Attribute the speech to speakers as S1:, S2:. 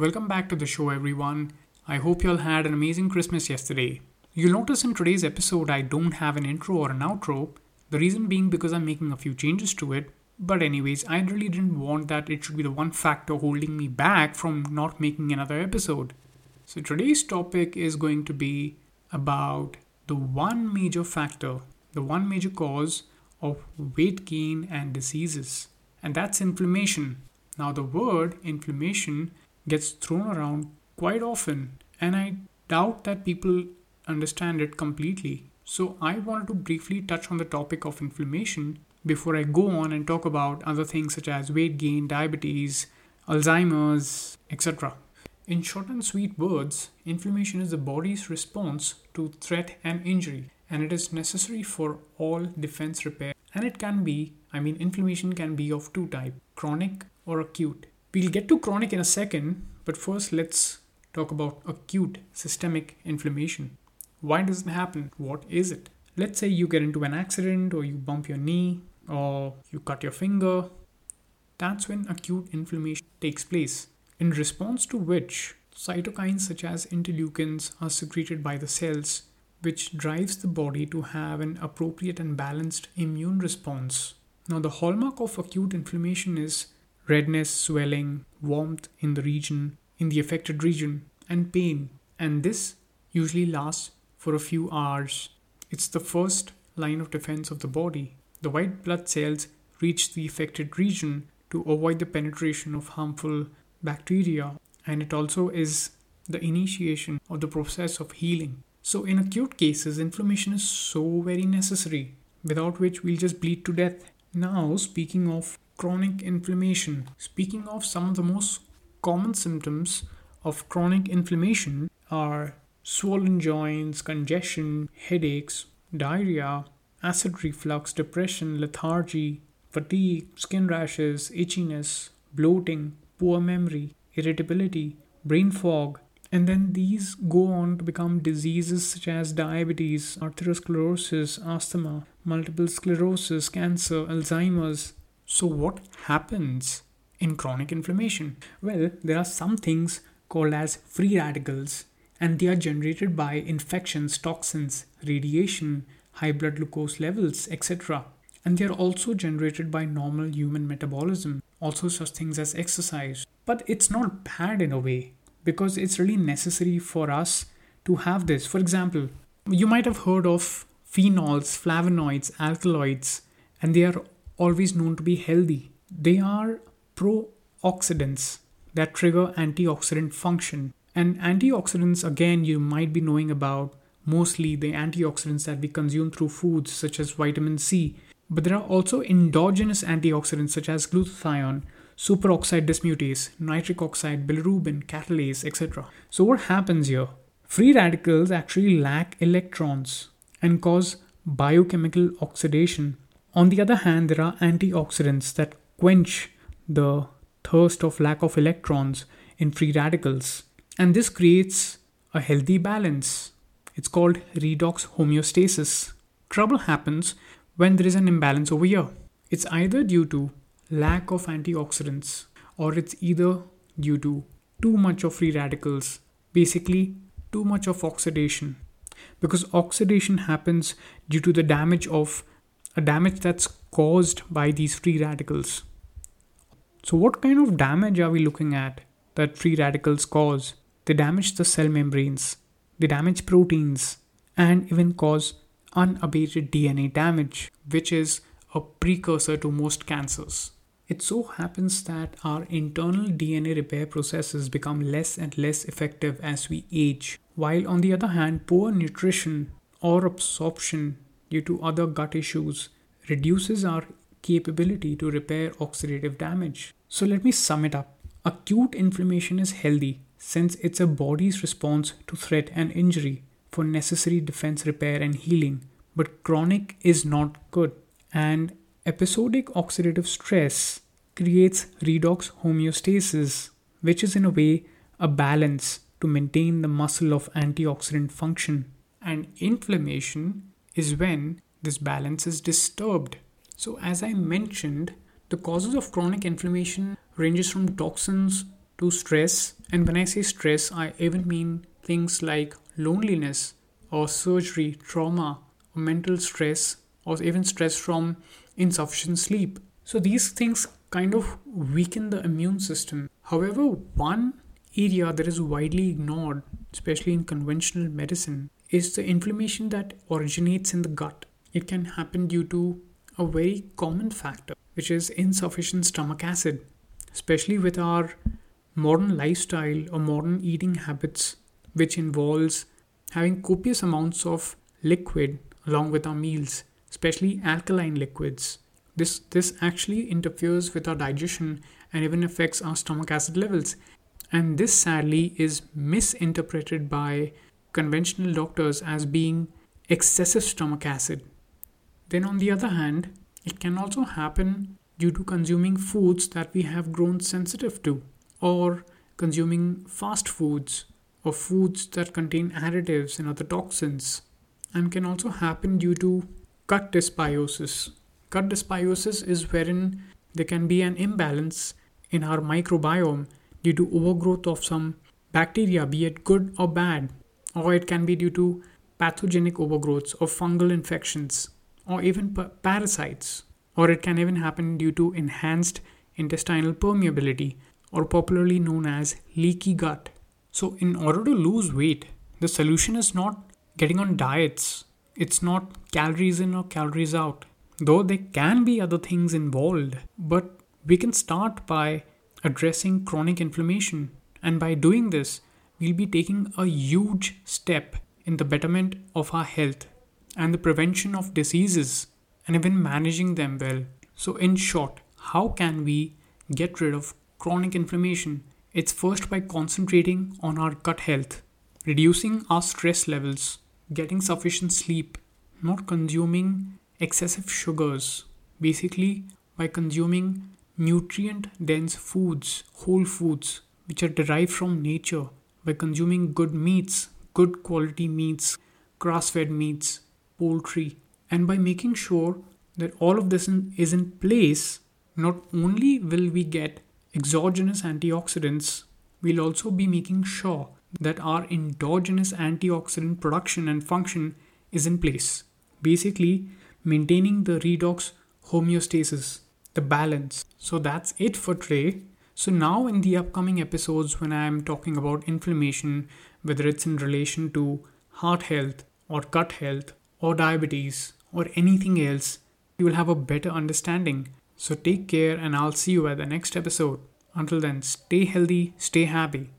S1: Welcome back to the show, everyone. I hope you all had an amazing Christmas yesterday. You'll notice in today's episode I don't have an intro or an outro, the reason being because I'm making a few changes to it. But, anyways, I really didn't want that it should be the one factor holding me back from not making another episode. So, today's topic is going to be about the one major factor, the one major cause of weight gain and diseases, and that's inflammation. Now, the word inflammation gets thrown around quite often, and I doubt that people understand it completely. So, I wanted to briefly touch on the topic of inflammation before I go on and talk about other things such as weight gain, diabetes, Alzheimer's, etc. In short and sweet words, inflammation is the body's response to threat and injury, and it is necessary for all defense repair. And it can be, I mean, inflammation can be of two types chronic or acute. We'll get to chronic in a second, but first let's talk about acute systemic inflammation. Why does it happen? What is it? Let's say you get into an accident or you bump your knee or you cut your finger. That's when acute inflammation takes place, in response to which cytokines such as interleukins are secreted by the cells, which drives the body to have an appropriate and balanced immune response. Now, the hallmark of acute inflammation is redness, swelling, warmth in the region, in the affected region, and pain. And this usually lasts for a few hours. It's the first line of defense of the body. The white blood cells reach the affected region to avoid the penetration of harmful bacteria, and it also is the initiation of the process of healing. So, in acute cases, inflammation is so very necessary, without which we'll just bleed to death. Now, speaking of chronic inflammation. Speaking of some of the most common symptoms of chronic inflammation are swollen joints, congestion, headaches, diarrhea, acid reflux, depression, lethargy, fatigue, skin rashes, itchiness, bloating, poor memory, irritability, brain fog, and then these go on to become diseases such as diabetes, arteriosclerosis, asthma, multiple sclerosis, cancer, Alzheimer's, so, what happens in chronic inflammation? Well, there are some things called as free radicals, and they are generated by infections, toxins, radiation, high blood glucose levels, etc. And they are also generated by normal human metabolism, also such things as exercise. But it's not bad in a way because it's really necessary for us to have this. For example, you might have heard of phenols, flavonoids, alkaloids, and they are always known to be healthy. They are pro-oxidants that trigger antioxidant function. And antioxidants, again, you might be knowing about mostly the antioxidants that we consume through foods such as vitamin C. But there are also endogenous antioxidants such as glutathione, superoxide dismutase, nitric oxide, bilirubin, catalase, etc. So, what happens here? Free radicals actually lack electrons and cause biochemical oxidation on the other hand, there are antioxidants that quench the thirst of lack of electrons in free radicals. And this creates a healthy balance. It's called redox homeostasis. Trouble happens when there is an imbalance over here. It's either due to lack of antioxidants or it's either due to too much of free radicals, basically, too much of oxidation. Because oxidation happens due to the damage of a damage that's caused by these free radicals. So, what kind of damage are we looking at that free radicals cause? They damage the cell membranes, they damage proteins, and even cause unabated DNA damage, which is a precursor to most cancers. It so happens that our internal DNA repair processes become less and less effective as we age, while on the other hand, poor nutrition or absorption due to other gut issues reduces our capability to repair oxidative damage. So let me sum it up. Acute inflammation is healthy since it's a body's response to threat and injury for necessary defense repair and healing, but chronic is not good. And episodic oxidative stress creates redox homeostasis, which is in a way a balance to maintain the muscle of antioxidant function. And inflammation is when this balance is disturbed. So as I mentioned, the causes of chronic inflammation ranges from toxins to stress And when I say stress, I even mean things like loneliness or surgery, trauma, or mental stress, or even stress from insufficient sleep. So these things kind of weaken the immune system. However, one area that is widely ignored, especially in conventional medicine, is the inflammation that originates in the gut. It can happen due to a very common factor, which is insufficient stomach acid, especially with our modern lifestyle or modern eating habits, which involves having copious amounts of liquid along with our meals, especially alkaline liquids. This, this actually interferes with our digestion and even affects our stomach acid levels. And this sadly is misinterpreted by conventional doctors as being excessive stomach acid. Then, on the other hand, it can also happen due to consuming foods that we have grown sensitive to, or consuming fast foods, or foods that contain additives and other toxins, and can also happen due to gut dysbiosis. Gut dysbiosis is wherein there can be an imbalance in our microbiome due to overgrowth of some bacteria, be it good or bad, or it can be due to pathogenic overgrowths of fungal infections, or even parasites, or it can even happen due to enhanced intestinal permeability, or popularly known as leaky gut. So, in order to lose weight, the solution is not getting on diets, it's not calories in or calories out, though there can be other things involved, but we can start by addressing chronic inflammation. And by doing this, we'll be taking a huge step in the betterment of our health and the prevention of diseases and even managing them well. So, in short, how can we get rid of chronic inflammation? It's first by concentrating on our gut health, reducing our stress levels, getting sufficient sleep, not consuming excessive sugars, basically, by consuming nutrient dense foods, whole foods, which are derived from nature by consuming good meats, good quality meats, grass fed meats, poultry, and by making sure that all of this is in place, not only will we get exogenous antioxidants, we'll also be making sure that our endogenous antioxidant production and function is in place. Basically, maintaining the redox homeostasis the balance. So that's it for today. So, now in the upcoming episodes, when I'm talking about inflammation, whether it's in relation to heart health or gut health or diabetes or anything else, you will have a better understanding. So, take care, and I'll see you at the next episode. Until then, stay healthy, stay happy.